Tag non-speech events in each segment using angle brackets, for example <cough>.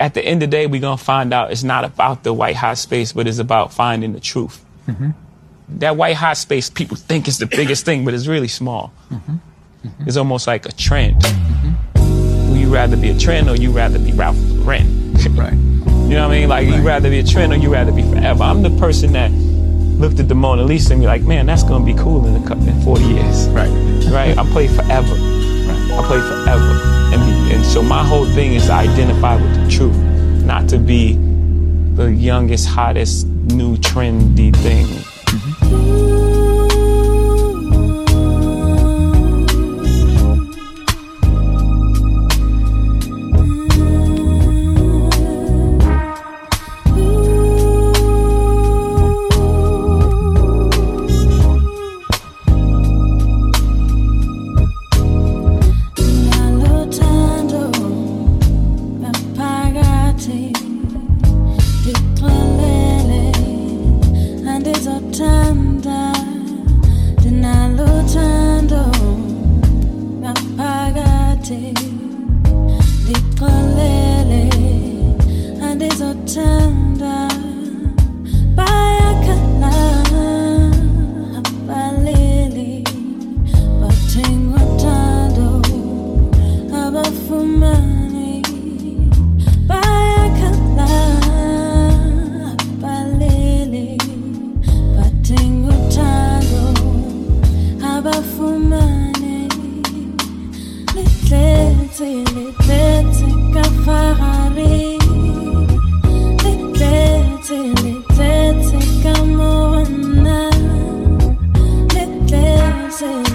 at the end of the day, we're gonna find out it's not about the white hot space, but it's about finding the truth. Mm-hmm. That white hot space, people think is the biggest thing, but it's really small. Mm-hmm. Mm-hmm. It's almost like a trend. Mm-hmm. Would you rather be a trend or you rather be Ralph Lauren? <laughs> right. You know what I mean? Like, right. you rather be a trend or you rather be forever. I'm the person that looked at the Mona Lisa and be like, man, that's gonna be cool in a in 40 years. Right. Right. I play forever. Right. I play forever. And, and so my whole thing is to identify with the truth, not to be the youngest, hottest, new, trendy thing. Mm-hmm. say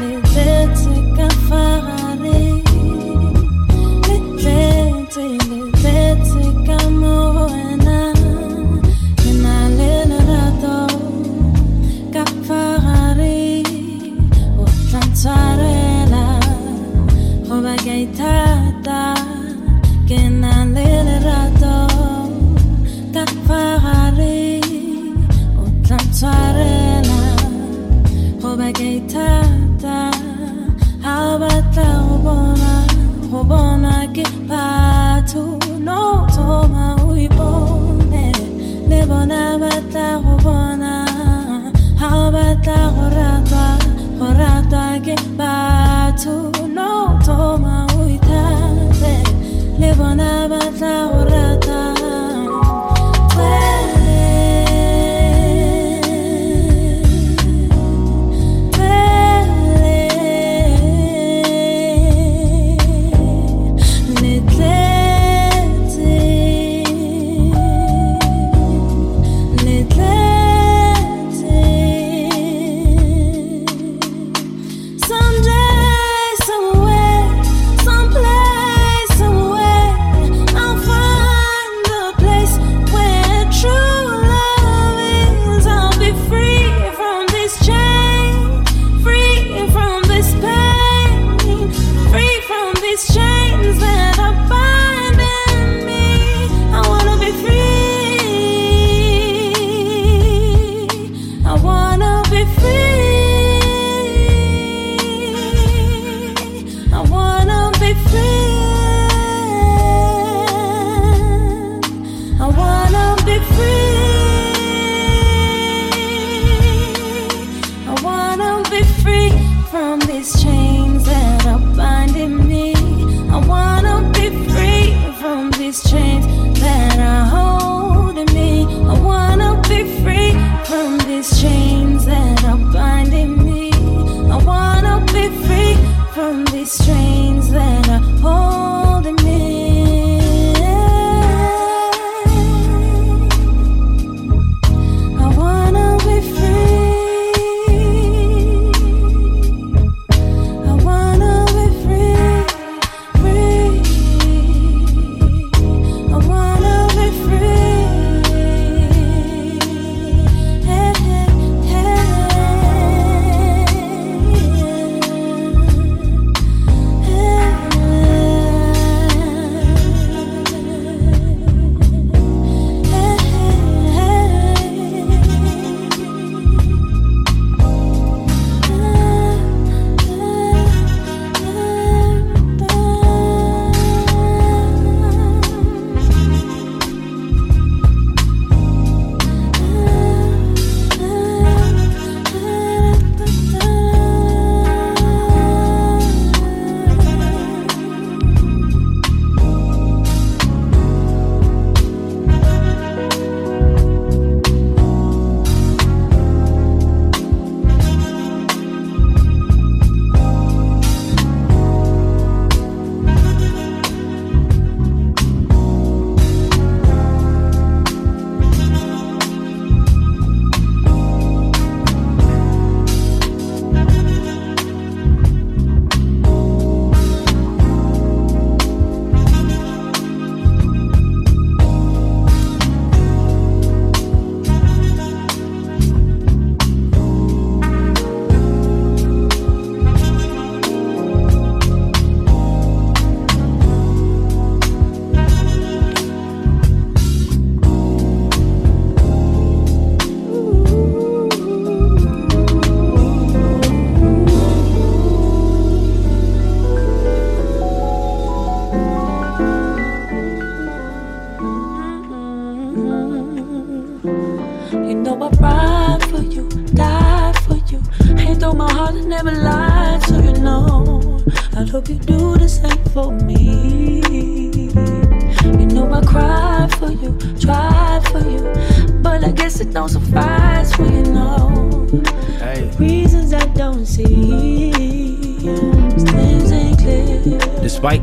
on this train.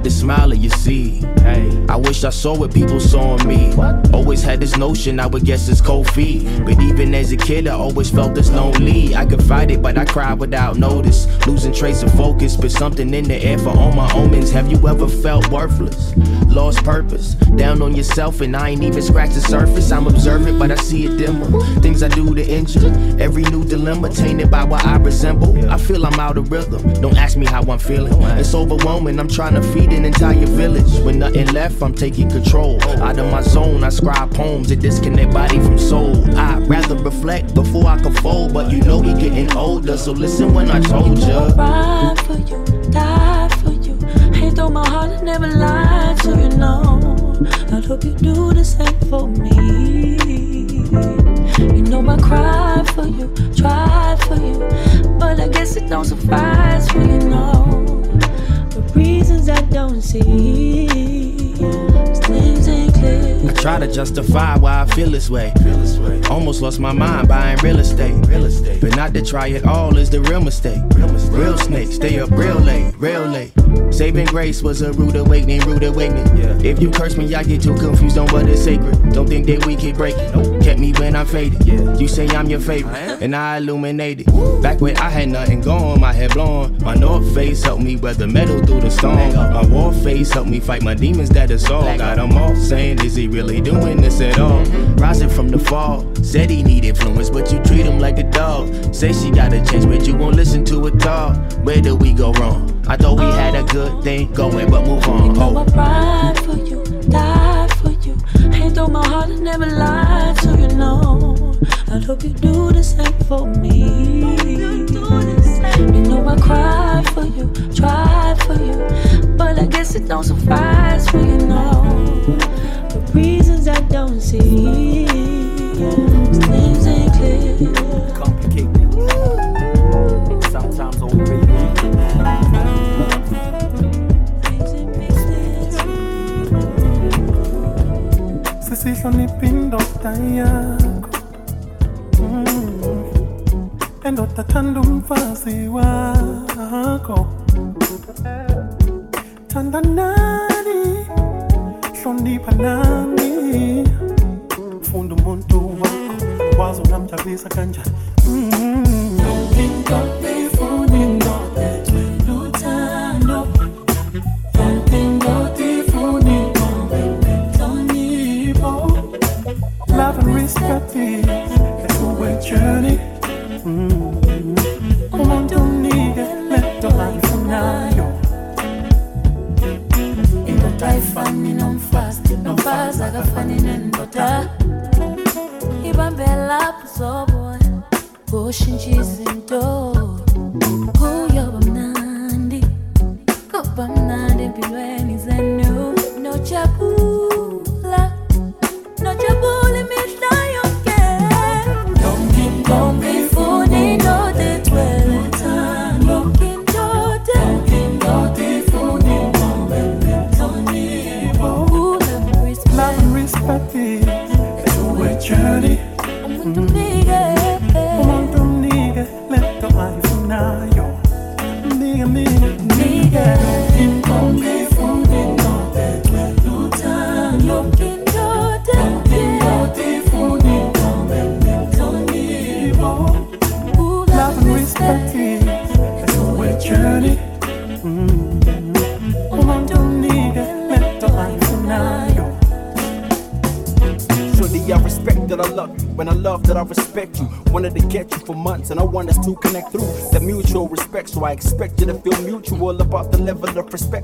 Despite the smile you see, hey, I wish I saw what people saw in me. What? Always had this notion I would guess it's cold feet. But even as a kid, I always felt this lonely. I could fight it, but I cried without notice. Losing trace of focus, but something in the air for all my omens. Have you ever felt worthless? Lost purpose, down on yourself, and I ain't even scratched the surface. I'm observant, but I see it dimmer. Things I do to injure. Every new dilemma tainted by what I resemble. I feel I'm out of rhythm. Don't ask me how I'm feeling. It's overwhelming. I'm trying to feed an entire village. When nothing left, I'm taking control. Out of my zone, I scribe poems that disconnect body from soul. I'd rather reflect before I can fold, but you know we getting older, so listen when I told ya. My heart never lied, so you know. I hope you do the same for me. You know I cry for you, try for you, but I guess it don't suffice for you know reasons I don't see. Things ain't clear. I try to justify why I feel this way. Almost lost my mind buying real estate. Real estate. But not to try it all is the real mistake. Real, mistake. real snake, stay up real late, real late. Saving grace was a rude awakening, rude awakening. Yeah. If you curse me, I get too confused on what is sacred. Don't think that we keep breaking. Nope. Kept me when I'm faded. Yeah. You say I'm your favorite, I and I illuminated. Back when I had nothing going, my head blown. My north face helped me weather metal through the storm. My war face helped me fight my demons that is all. Got them all saying, is he really doing this at all? Mm-hmm. Rising from the fall, said he need influence, but you treat him like a dog. Say she gotta change, but you won't listen to it all. Where did we go wrong? I thought we had a good thing going, but move on. Know I oh. ride for you, die. Ain't throw my heart and never lied, so you know. I hope you do the same for me. You know I cry for you, try for you, but I guess it don't suffice for you know. The reasons I don't see, things sihlonipha indoda yakho mm. endoda thanda umfazi wakho thanda nani hlonipha nami funda umuntu wakho wazi ungamjabulisa kanjani mm.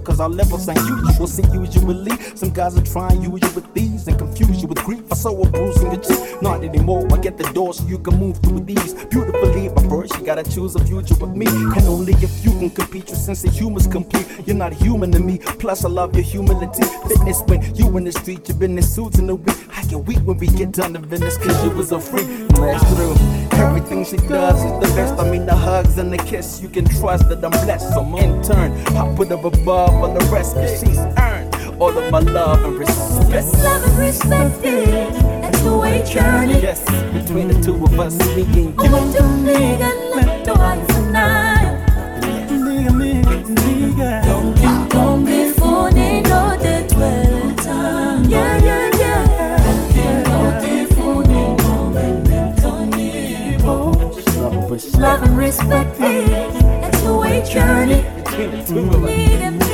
Cause our levels ain't usual. See, usually, some guys are trying you with these and confuse you with grief. I saw a bruise in your cheek, not anymore. I get the door so you can move through these. Beautifully, but first you gotta choose a future with me. And only if you can compete, your sense of humor's complete. You're not human to me, plus I love your humility. Fitness when you in the street, you've been in suits in the week. I get weak when we get done to Venice, cause you was a freak. That's true. Everything she does is the best. I mean, the hugs and the kiss, you can trust that I'm blessed. So, in turn, I put her above all the rest, cause she's earned all of my love and respect. Love and respect it. That's the way journey. Yes, between the two of us, oh, me and you. Oh, respect it. That's the way journey. Between the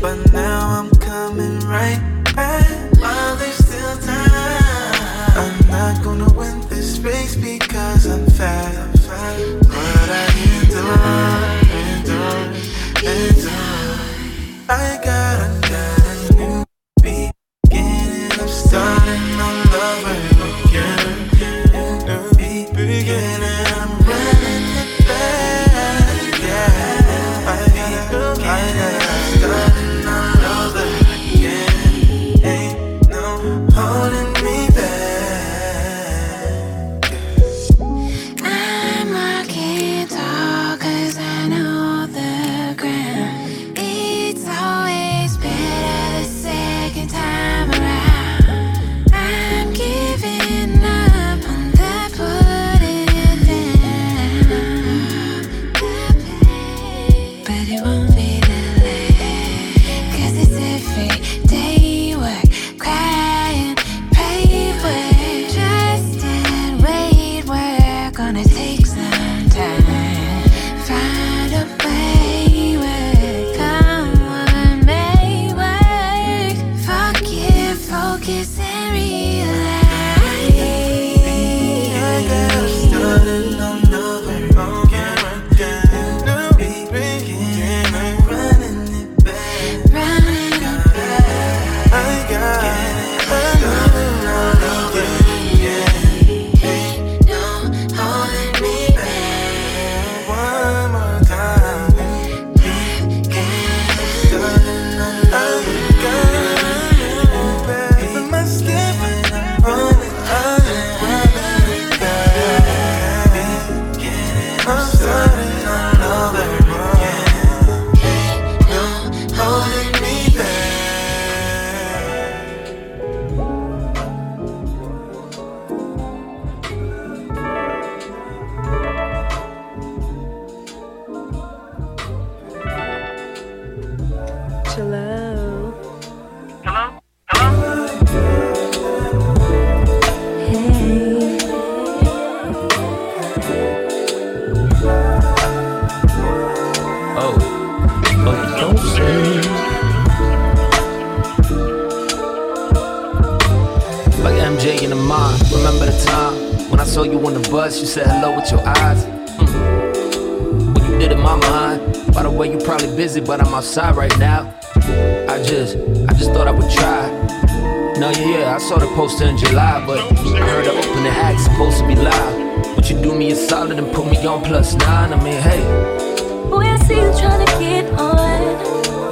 But now I'm coming right back while there's still time. I'm not gonna win this race because outside right now. I just, I just thought I would try. No, yeah, yeah, I saw the poster in July, but I heard the opening act supposed to be live. Would you do me a solid and put me on plus nine? I mean, hey. Boy, I see you trying to get on.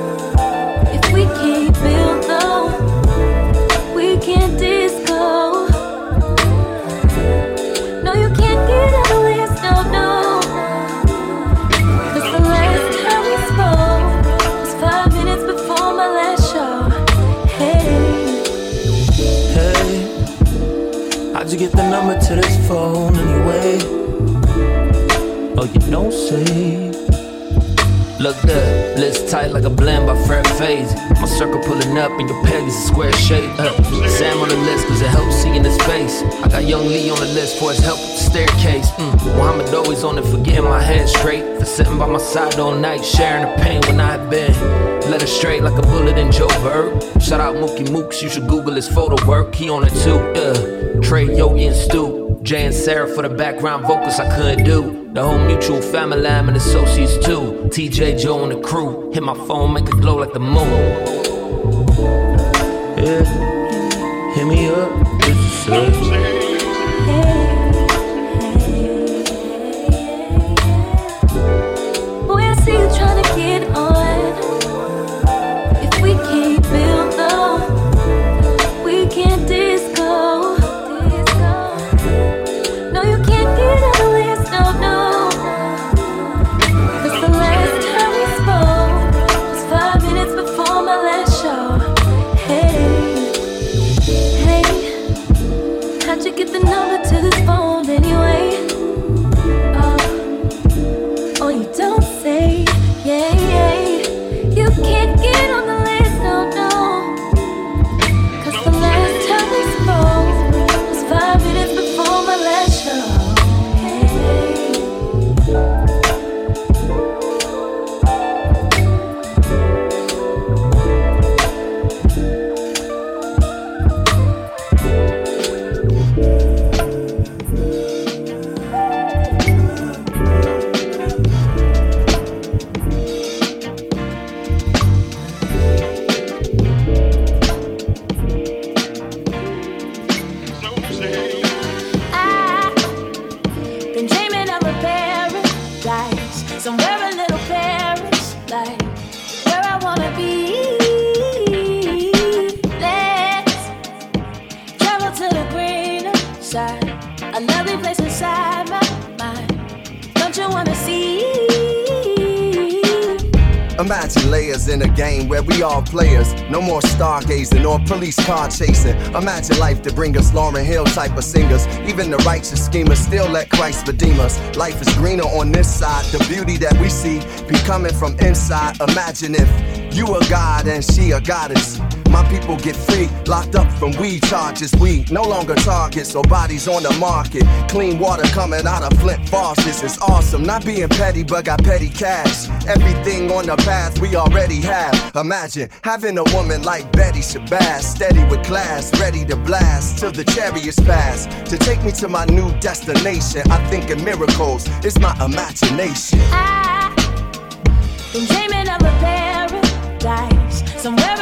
Don't say. Look good, lips tight like a blend by Fred Phase. My circle pulling up and your peg is a square shape. Uh, Sam on the list cause it helps see in his face. I got Young Lee on the list for his help with the staircase. Mm. Muhammad always on it for getting my head straight. For sitting by my side all night, sharing the pain when I had been. Led her straight like a bullet in Joe Bird. Shout out Mookie Mooks, you should Google his photo work. He on it too, yeah. Trey, Yogi, and Stu. Jay and Sarah for the background vocals I couldn't do. The whole mutual family lamb and associates too. TJ, Joe, and the crew. Hit my phone, make it glow like the moon. Yeah, hit me up. This is Imagine layers in a game where we all players. No more stargazing or police car chasing. Imagine life to bring us Lauryn Hill type of singers. Even the righteous schemers still let Christ redeem us. Life is greener on this side. The beauty that we see be coming from inside. Imagine if you a god and she a goddess. My people get free, locked up from weed charges. We no longer targets or bodies on the market. Clean water coming out of Flint faucets. It's awesome. Not being petty, but got petty cash. Everything on the path we already have. Imagine having a woman like Betty Shabazz, steady with class, ready to blast till the chariots pass. To take me to my new destination. I think in miracles. It's my imagination. Ah, I've been dreaming of a paradise, somewhere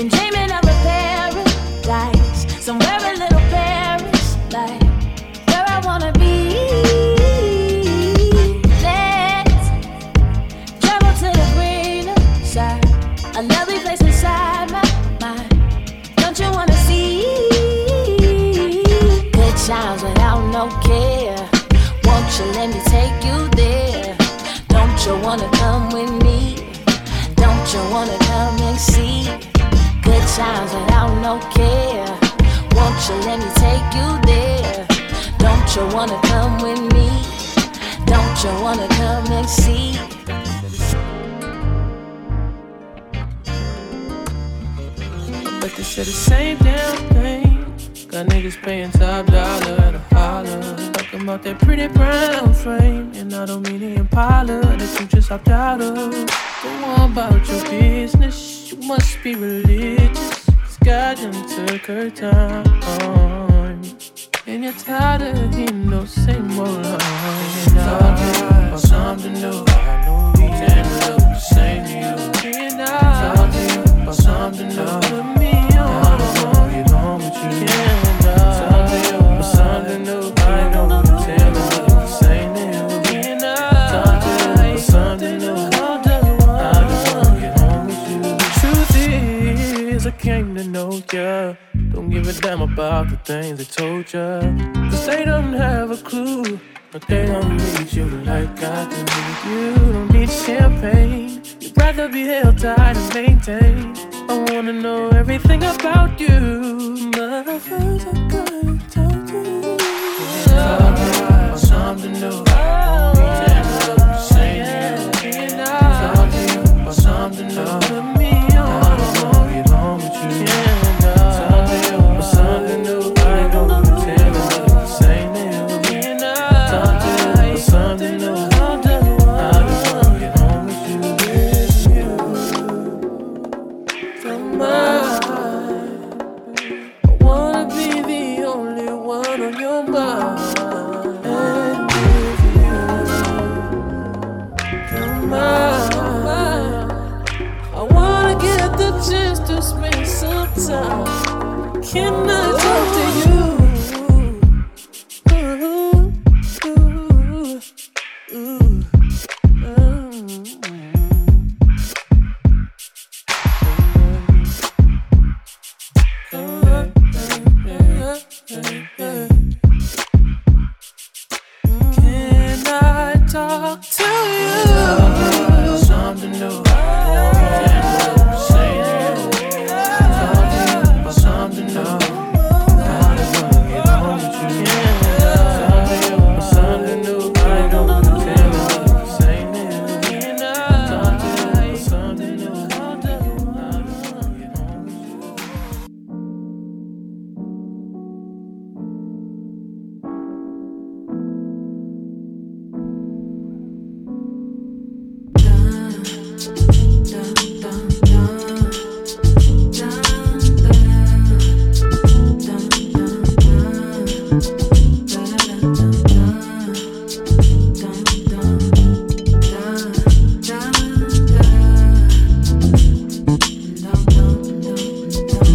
been dreaming of a paradise. Times without no care. Won't you let me take you there? Don't you wanna come with me? Don't you wanna come and see? But they said the same damn thing. Got niggas paying top dollar at a holler. Talking about that pretty brown frame. And I don't mean the Impala that you just hopped out of. Go on about your business. You must be religious. Cause God done took her time. And you're tired of hearing those same old lines. And I about something new. I know we can't look the same to you. And I talk to you about something new. To know ya. Don't give a damn about the things they told ya. Cause they don't have a clue. But they don't need you like I do. You don't need champagne. You'd rather be held tight and maintained. I wanna know everything about you. But I gotta talk to you. Something new.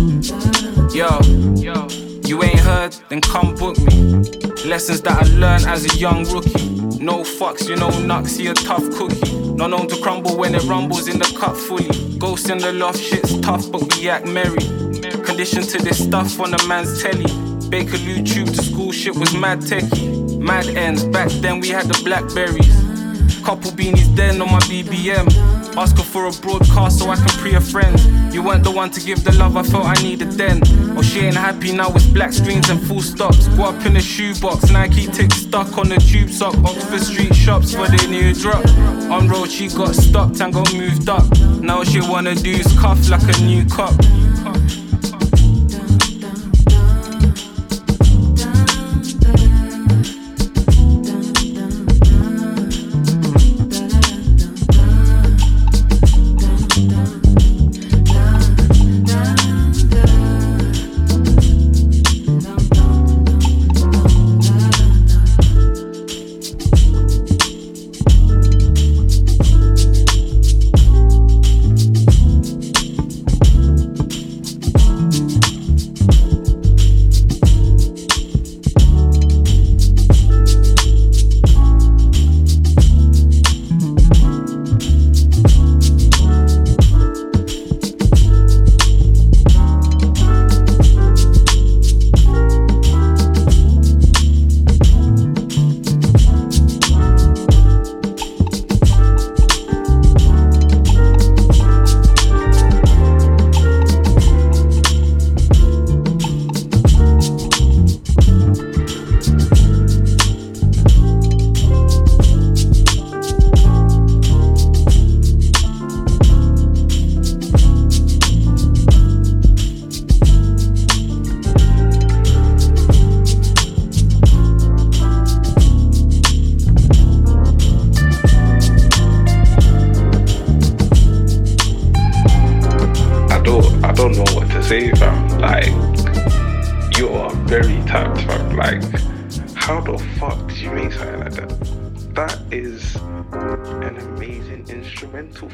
Yo, you ain't heard, then come book me. Lessons that I learned as a young rookie. No fucks, you know, nuts, he a tough cookie. Not known to crumble when it rumbles in the cup fully. Ghost in the loft, shit's tough, but we act merry. Conditioned to this stuff on a man's telly. Bakerloo tube to school shit was mad techie. Mad ends, back then we had the blackberries. Couple beanies then on my BBM. Asking for a broadcast so I can pre a friend. You weren't the one to give the love I felt I needed then. Oh, she ain't happy now with black screens and full stops. Go up in a shoebox, Nike tick stuck on the tube sock. Oxford Street shops for the new drop. On road, she got stopped and got moved up. Now she wanna do is cuff like a new cop. 连醋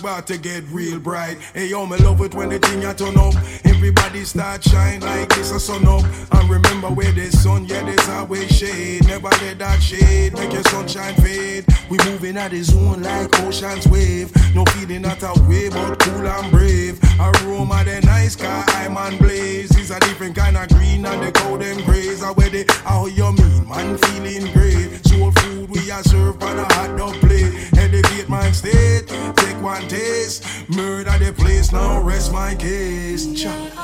about to get real bright. Hey yo, me love it when the thing I turn up. Everybody start shine like this a sun up. And remember where there's sun, yeah, there's always shade. Never let that shade make your sunshine fade. We moving at the zone like ocean's wave. No feeling not a way, but cool and brave. Aroma the nice car, I'm on blaze. It's a different kind of green and the them grays. I wear the how you mean, man feeling great. Soul food we are served on a hot dog state, take one taste. Murder the place, now rest my case. Cha.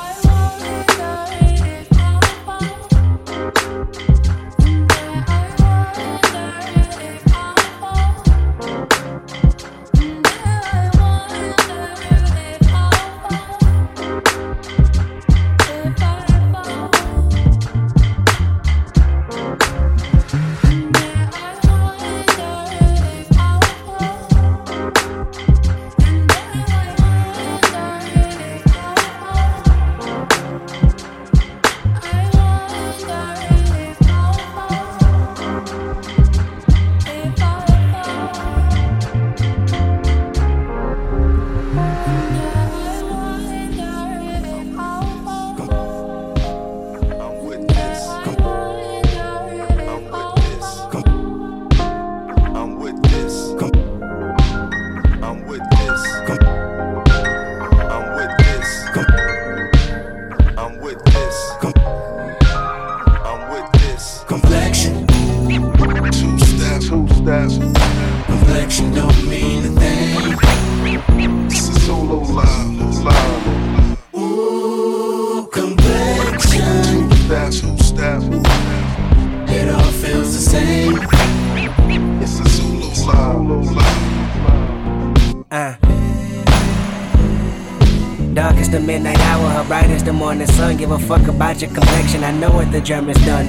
German's done.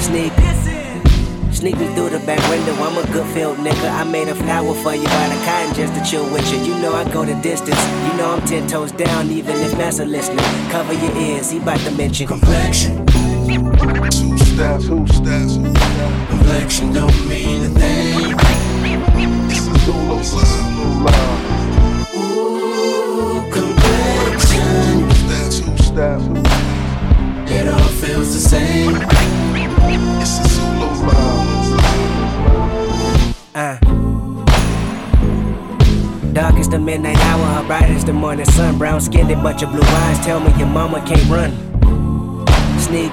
Sneak, sneak me through the back window. I'm a good field nigga. I made a flower for you by the cotton just to chill with you. You know I go the distance. You know I'm ten toes down, even if massa listening. Cover your ears, he bout to mention complexion. Two steps. Two steps. Complexion don't mean a thing. Midnight hour, her bright is the morning sun. Brown skinned, bunch of blue eyes. Tell me your mama can't run. Sneak,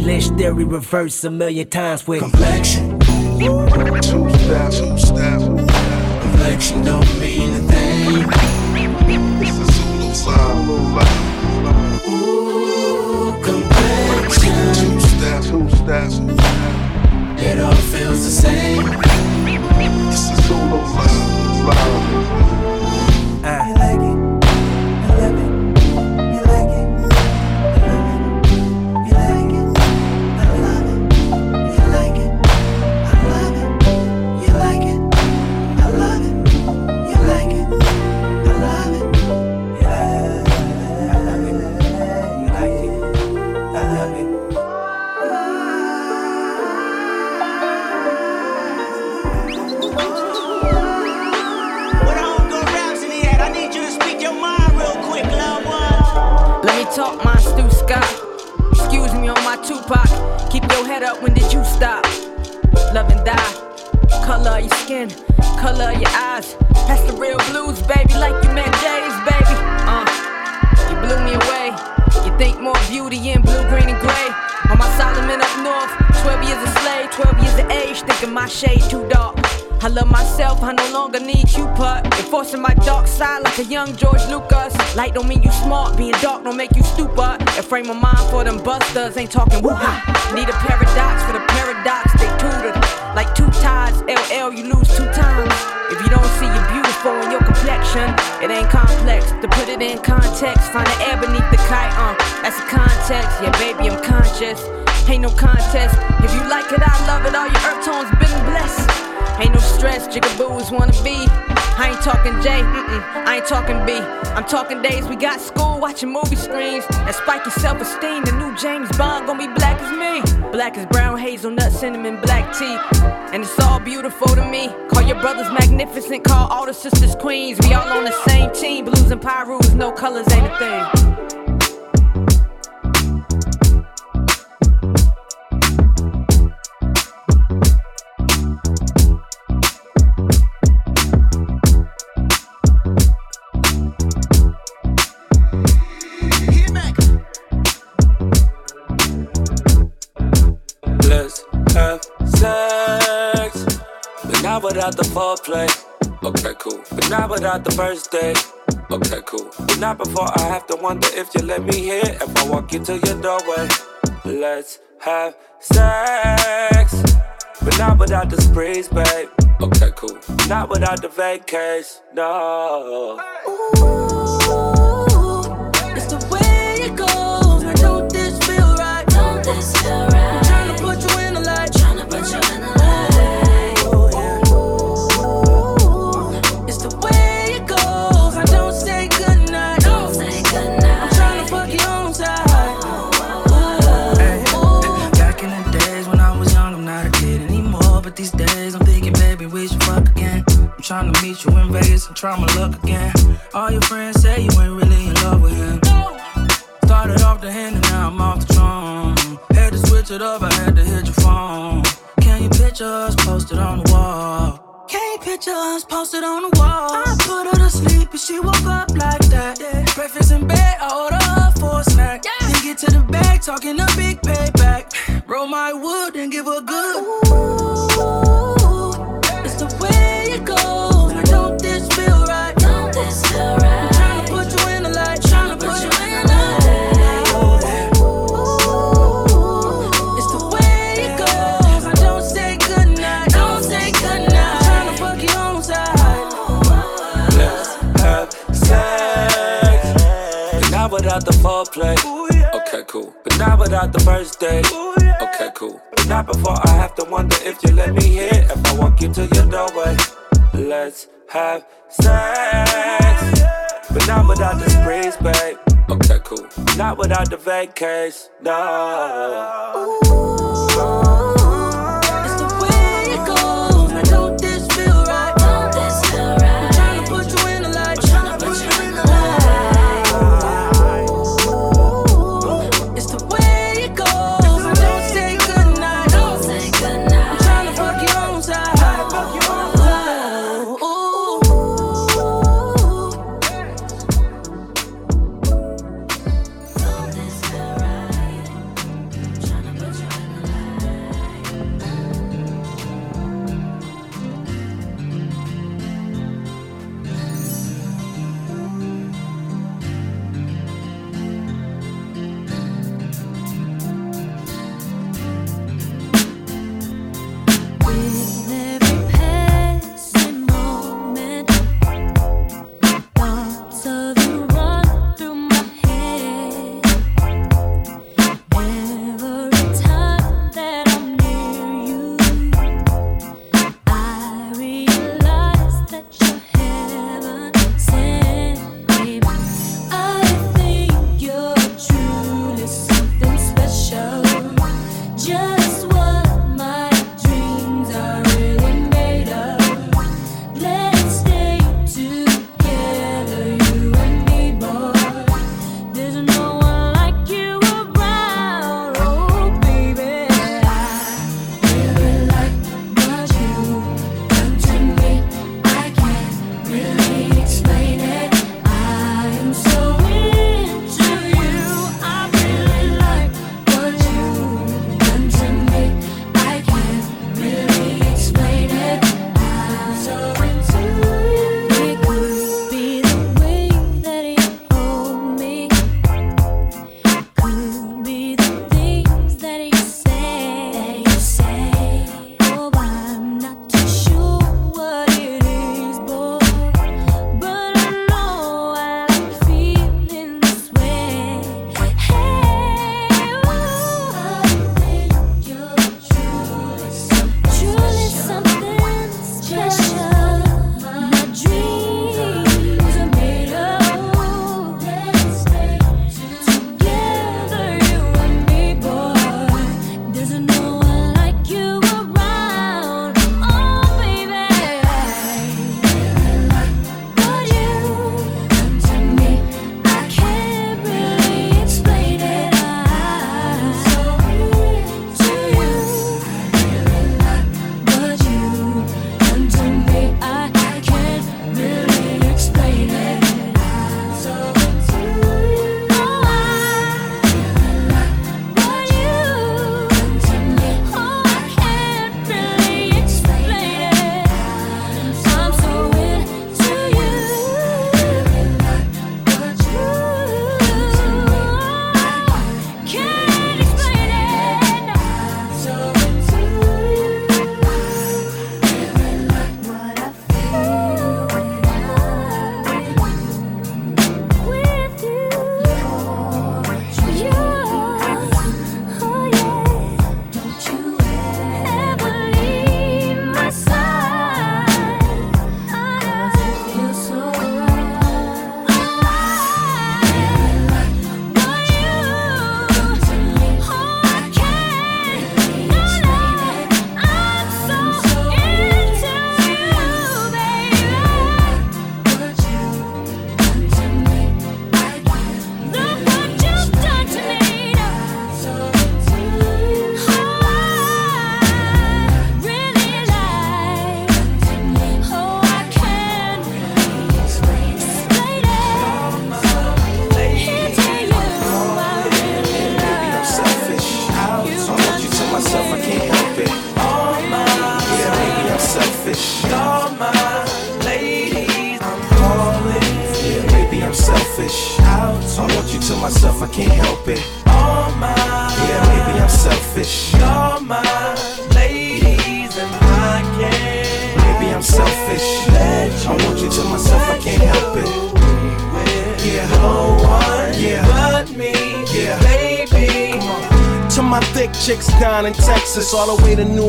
Lynch theory reverse a million times with complexion. Two step, two step. Complexion don't mean a thing. It's a Zulu sound. Ooh, complexion. Two step, two step. It all feels the same. It's a Zulu sound. Up, when did you stop? Love and die. Color of your skin, color of your eyes. That's the real blues, baby, like you met Jay's, baby. Uh, you blew me away. You think more beauty in blue, green, and gray. On my Solomon Northup, 12 years a slave, 12 years of age, thinking my shade too dark. I love myself, I no longer need Cupid. Enforcing my dark side like a young George Lucas. Light don't mean you smart, being dark don't make you stupid. A frame of mind for them busters, ain't talking woo. Need a paradox for the paradox, they tutored. Like two tides, LL, you lose two times. If you don't see you beautiful in your complexion, it ain't complex. To put it in context, find the air beneath the kite, uh, that's a context. Yeah, baby, I'm conscious. Ain't no contest. If you like it, I love it. All your earth tones been blessed. Ain't no stress, jigaboos wanna be. I ain't talking J, mm-mm, I ain't talking B. I'm talking days we got school watching movie screens. That spike your self esteem. The new James Bond gonna be black as me. Black as brown, hazelnut, cinnamon, black tea. And it's all beautiful to me. Call your brothers magnificent, call all the sisters queens. We all on the same team. Blues and Pirus, no colors ain't a thing. Without the foreplay. Okay, cool. But not without the first date. Okay, cool. But not before I have to wonder if you let me in. If I walk into your doorway. Let's have sex. But not without the sprees, babe. Okay, cool. Not without the vacays. No. It's I'm trying to meet you in Vegas and try my luck again. All your friends say you ain't really in love with him. Started off the hand and now I'm off the throne. Had to switch it up, I had to hit your phone. Can you picture us posted on the wall? Can you picture us posted on the wall? I put her to sleep and she woke up like that. Yeah. Breakfast in bed, I order her for a snack. Then get to the bag, talking a big payback. Roll my wood and give her good. It's foreplay. Okay, cool. But not without the first date. Okay, cool. But not before I have to wonder if you let me in. If I walk into your doorway. Let's have sex. But not without the sprees, babe. Okay, cool. Not without the vacays, no. It's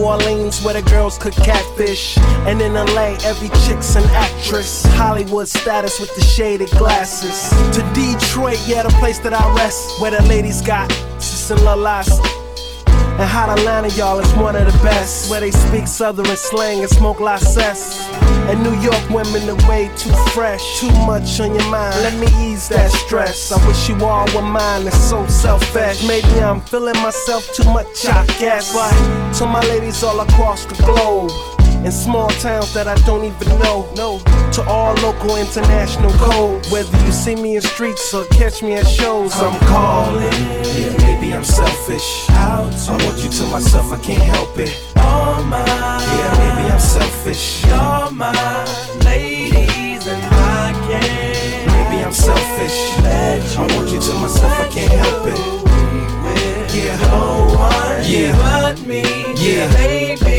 New Orleans, where the girls cook catfish. And in LA, every chick's an actress. Hollywood status with the shaded glasses. To Detroit, yeah, the place that I rest, where the ladies got Sister Lalas. And hot Atlanta, y'all, is one of the best. Where they speak southern slang and smoke la cess. And New York women are way too fresh. Too much on your mind. Let me ease that stress. I wish you all were mine. It's so selfish. Maybe I'm feeling myself too much, I guess. But to my ladies all across the globe. In small towns that I don't even know. No, to all local international code. Whether you see me in streets or catch me at shows, I'm calling. Yeah, maybe I'm selfish. I want you to myself, I can't help it. All mine. Yeah, maybe I'm selfish. You're my ladies and I can't. Maybe I'm selfish. I want you to myself, I can't help it. Yeah, no one Yeah. but me. Yeah. baby.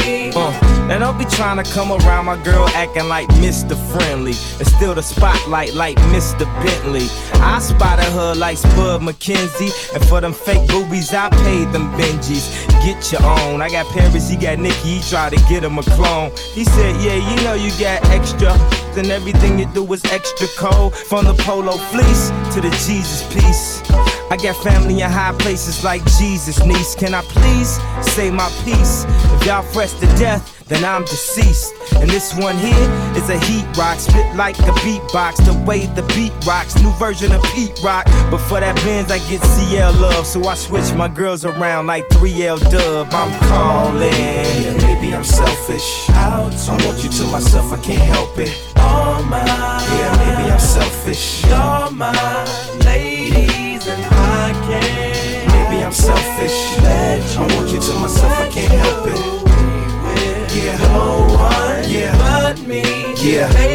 Now don't be trying to come around my girl acting like Mr. Friendly. It's still the spotlight like Mr. Bentley. I spotted her like Spud MacKenzie. And for them fake boobies, I paid them Benjis. Get your own. I got Paris, he got Nicky, he tried to get him a clone. He said, Yeah, you know you got extra. <laughs> Then everything you do is extra cold. From the polo fleece to the Jesus piece. I got family in high places like Jesus, niece. Can I please say my piece? If y'all fresh to death, then I'm deceased. And this one here is a heat rock, spit like a beatbox. The way the beat rocks, new version of Pete Rock. But for that Benz, I get CL love, so I switch my girls around like 3L Dub. I'm calling. Yeah, maybe I'm selfish. Out. I want you to myself, I can't help it. All mine. Yeah, maybe I'm selfish. You're my Yeah.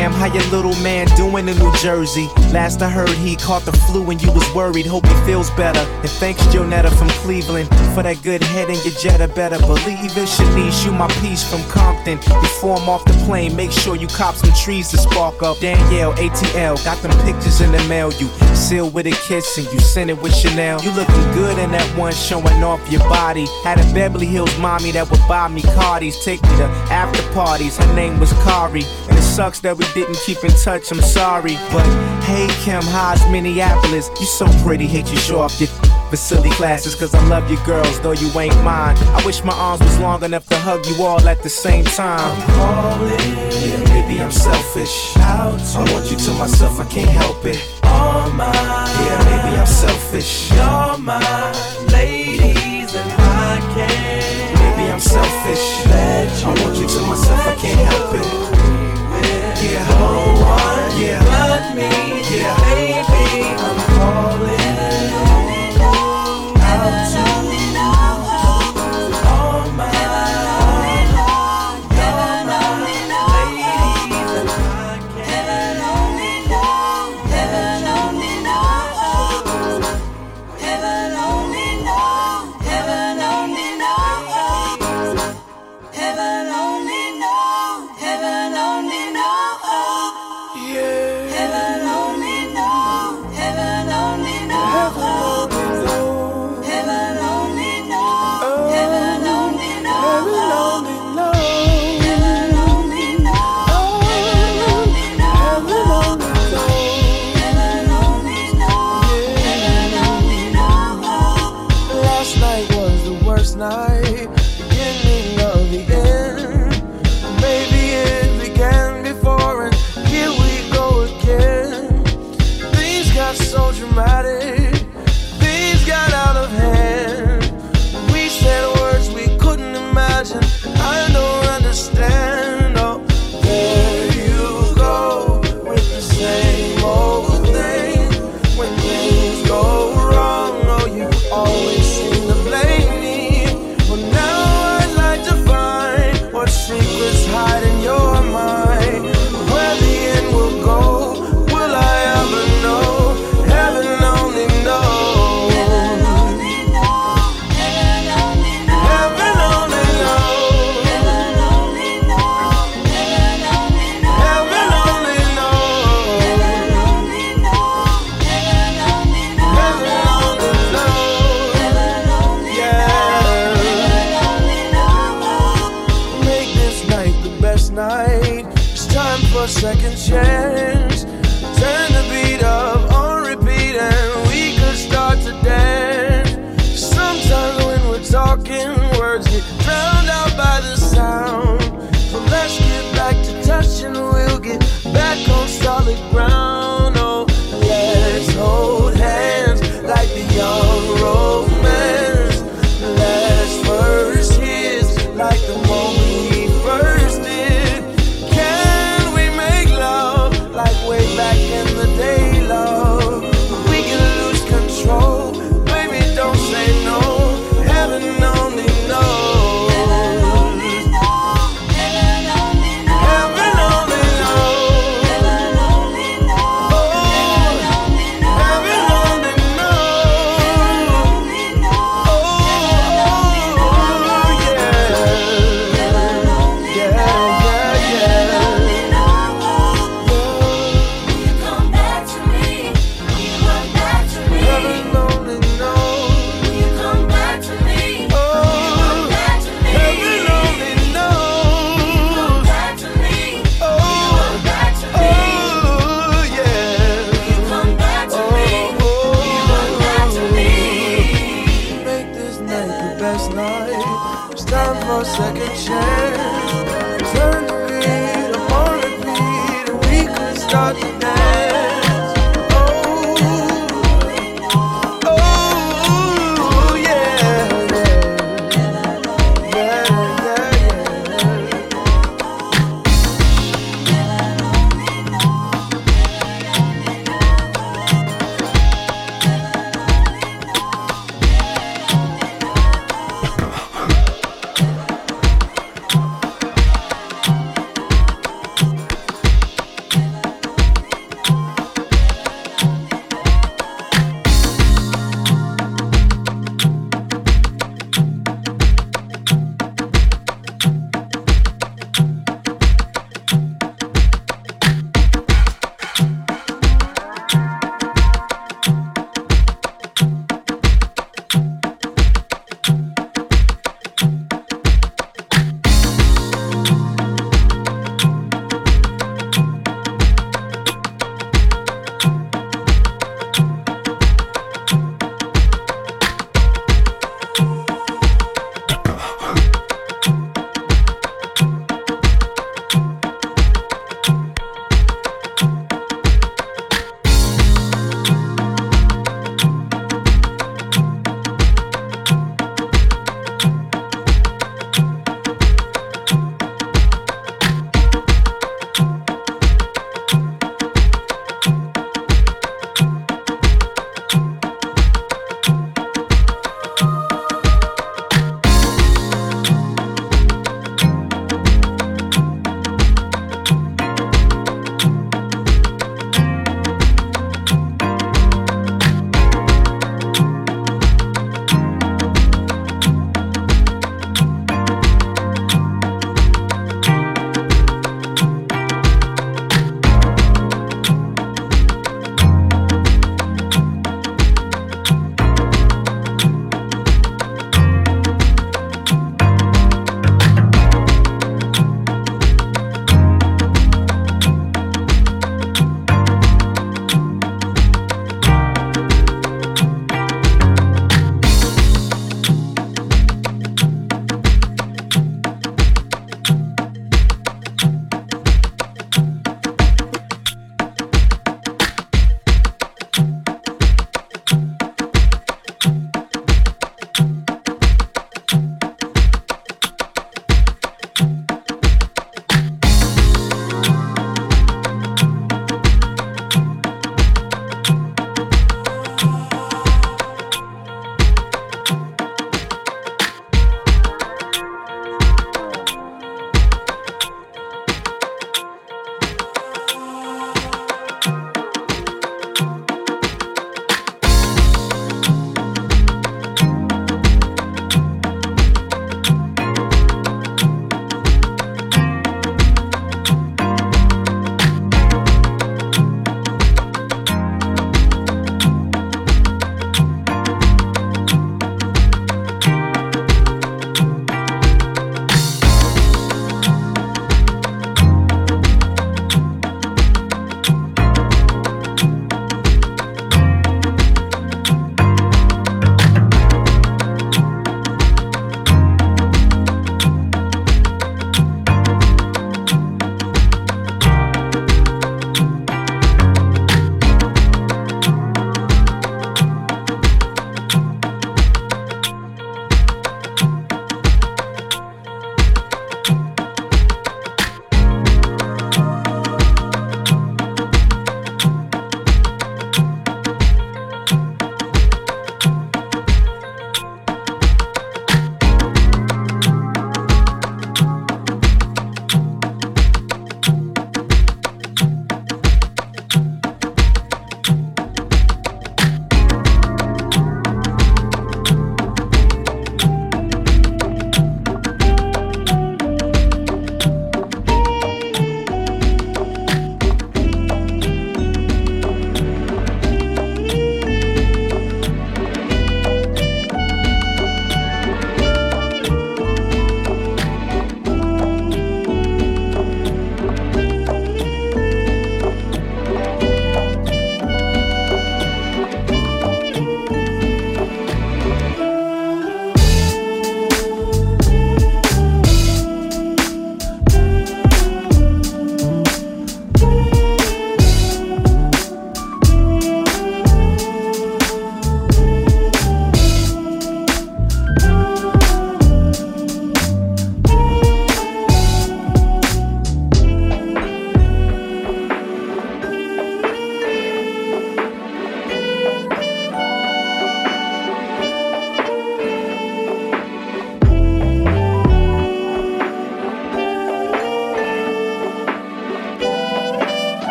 How your little man doing in New Jersey? Last I heard, he caught the flu and you was worried. Hope he feels better. And thanks, Jonetta from Cleveland, for that good head and your Jetta. Better believe it. Shanice, you my piece from Compton. Before I'm off the plane, make sure you cop some trees to spark up. Danielle, ATL, got them pictures in the mail. You seal with a kiss and you send it with Chanel. You looking good in that one showing off your body. Had a Beverly Hills mommy that would buy me Cardis, take me to after parties. Her name was Kari, sucks that we didn't keep in touch. I'm sorry, but hey Kim, how's Minneapolis? You so pretty, hate you show off your facility classes, cause I love you girls, though you ain't mine. I wish my arms was long enough to hug you all at the same time. Yeah, maybe I'm selfish. Out. I want you to myself, I can't help it. All mine. Yeah, maybe I'm selfish. You're my ladies and I can't. Maybe I'm selfish. I want you to myself, I can't help it. Yeah, no one. Yeah, but me. Yeah, baby, I'm calling.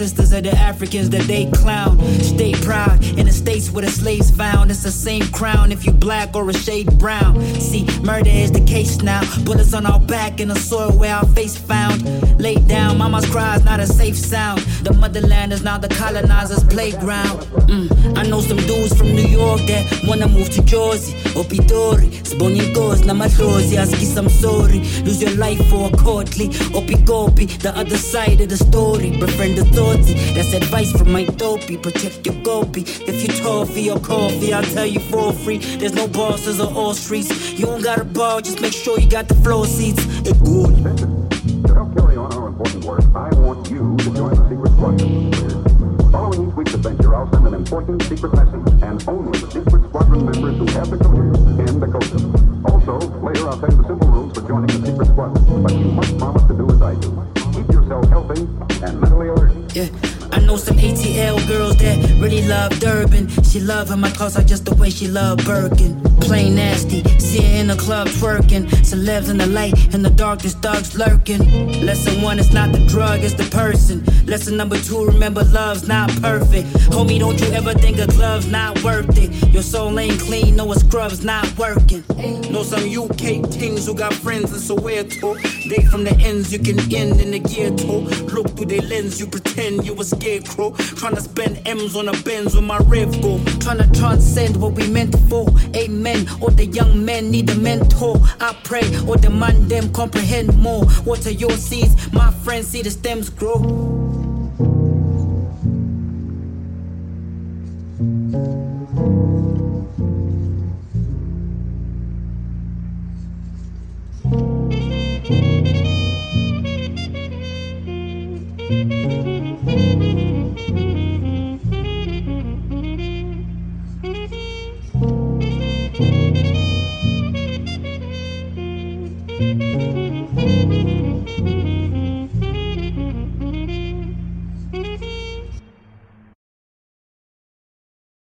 Ancestors of the Africans that they clown. Stay proud in the states where the slaves found. It's the same crown if you black or a shade brown. See, murder is the case now. Bullets on our back in the soil where our face found. Laid down, mama's cries not a safe sound. The motherland is now the colonizers' playground. Mm, I know some dudes from New York that wanna move to Jersey or Pitori. Sbonyinkosi namadlozi, askis I'm sorry. Lose your life for a courtly or Pigopi. The other side of the story, befriend the authority. That's advice from my dopey. Protect your gopi. If you toffee or coffee, I'll tell you for free. There's no bosses or all streets. You don't got a bar, just make sure you got the floor seats. It good. Carry on our important work, I want you to join the secret. Following each week's adventure, I'll send an important secret message, and only the secret squadron members who have the coders can decode them. Also, later I'll tell you the simple rules for joining the secret squadron, but you must promise to do as I do. Keep yourself healthy and mentally alert. Yeah. I know some ATL girls that really love Durban. She love her my clothes are just the way she love Birkin. Plain nasty, see her in the club twerking. Celebs in the light, in the darkest dogs lurking. Lesson one, it's not the drug, it's the person. Lesson number two, remember love's not perfect. Homie, don't you ever think a glove's not worth it. Your soul ain't clean, no a scrub's not working. Know some UK kings who got friends in Soweto. They from the ends you can end in the toe. Look through their lens, you pretend you a scarecrow. to spend M's on a Benz with my rev go. Trying to transcend what we meant for. Amen. All the young men need a mentor. I pray, or the man them comprehend more. What are your seeds? My friends see the stems grow.